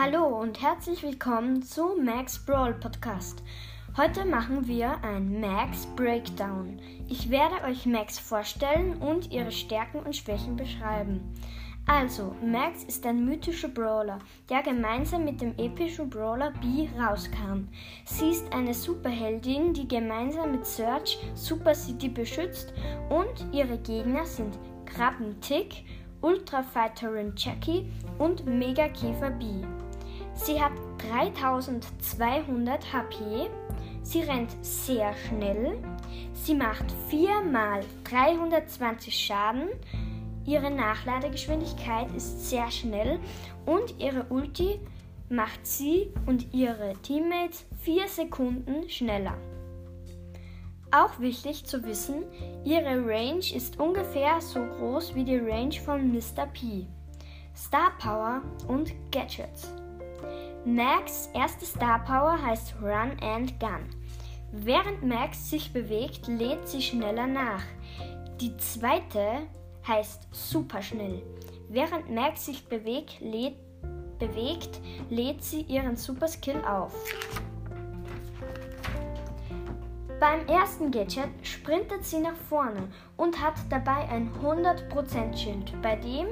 Hallo und herzlich willkommen zu Max Brawl Podcast. Heute machen wir ein Max Breakdown. Ich werde euch Max vorstellen und ihre Stärken und Schwächen beschreiben. Also, Max ist ein mythischer Brawler, der gemeinsam mit dem epischen Brawler B rauskam. Sie ist eine Superheldin, die gemeinsam mit Search Super City beschützt und ihre Gegner sind Krabben Tick, Ultrafighterin Jackie und Mega Käfer B. Sie hat 3200 HP, sie rennt sehr schnell, sie macht 4 mal 320 Schaden, ihre Nachladegeschwindigkeit ist sehr schnell und ihre Ulti macht sie und ihre Teammates 4 Sekunden schneller. Auch wichtig zu wissen, ihre Range ist ungefähr so groß wie die Range von Mr. P. Star Power und Gadgets. Max erste Star Power heißt Run and Gun. Während Max sich bewegt, lädt sie schneller nach. Die zweite heißt Superschnell. Während Max sich bewegt, lädt, bewegt, lädt sie ihren Super Skill auf. Beim ersten Gadget sprintet sie nach vorne und hat dabei ein 100% Schild. Bei dem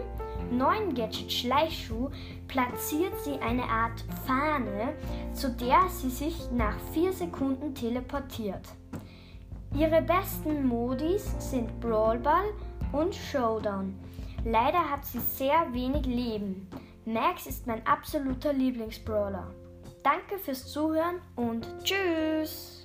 neuen Gadget Schleichschuh platziert sie eine Art Fahne, zu der sie sich nach 4 Sekunden teleportiert. Ihre besten Modis sind Brawlball und Showdown. Leider hat sie sehr wenig Leben. Max ist mein absoluter Lieblingsbrawler. Danke fürs Zuhören und tschüss!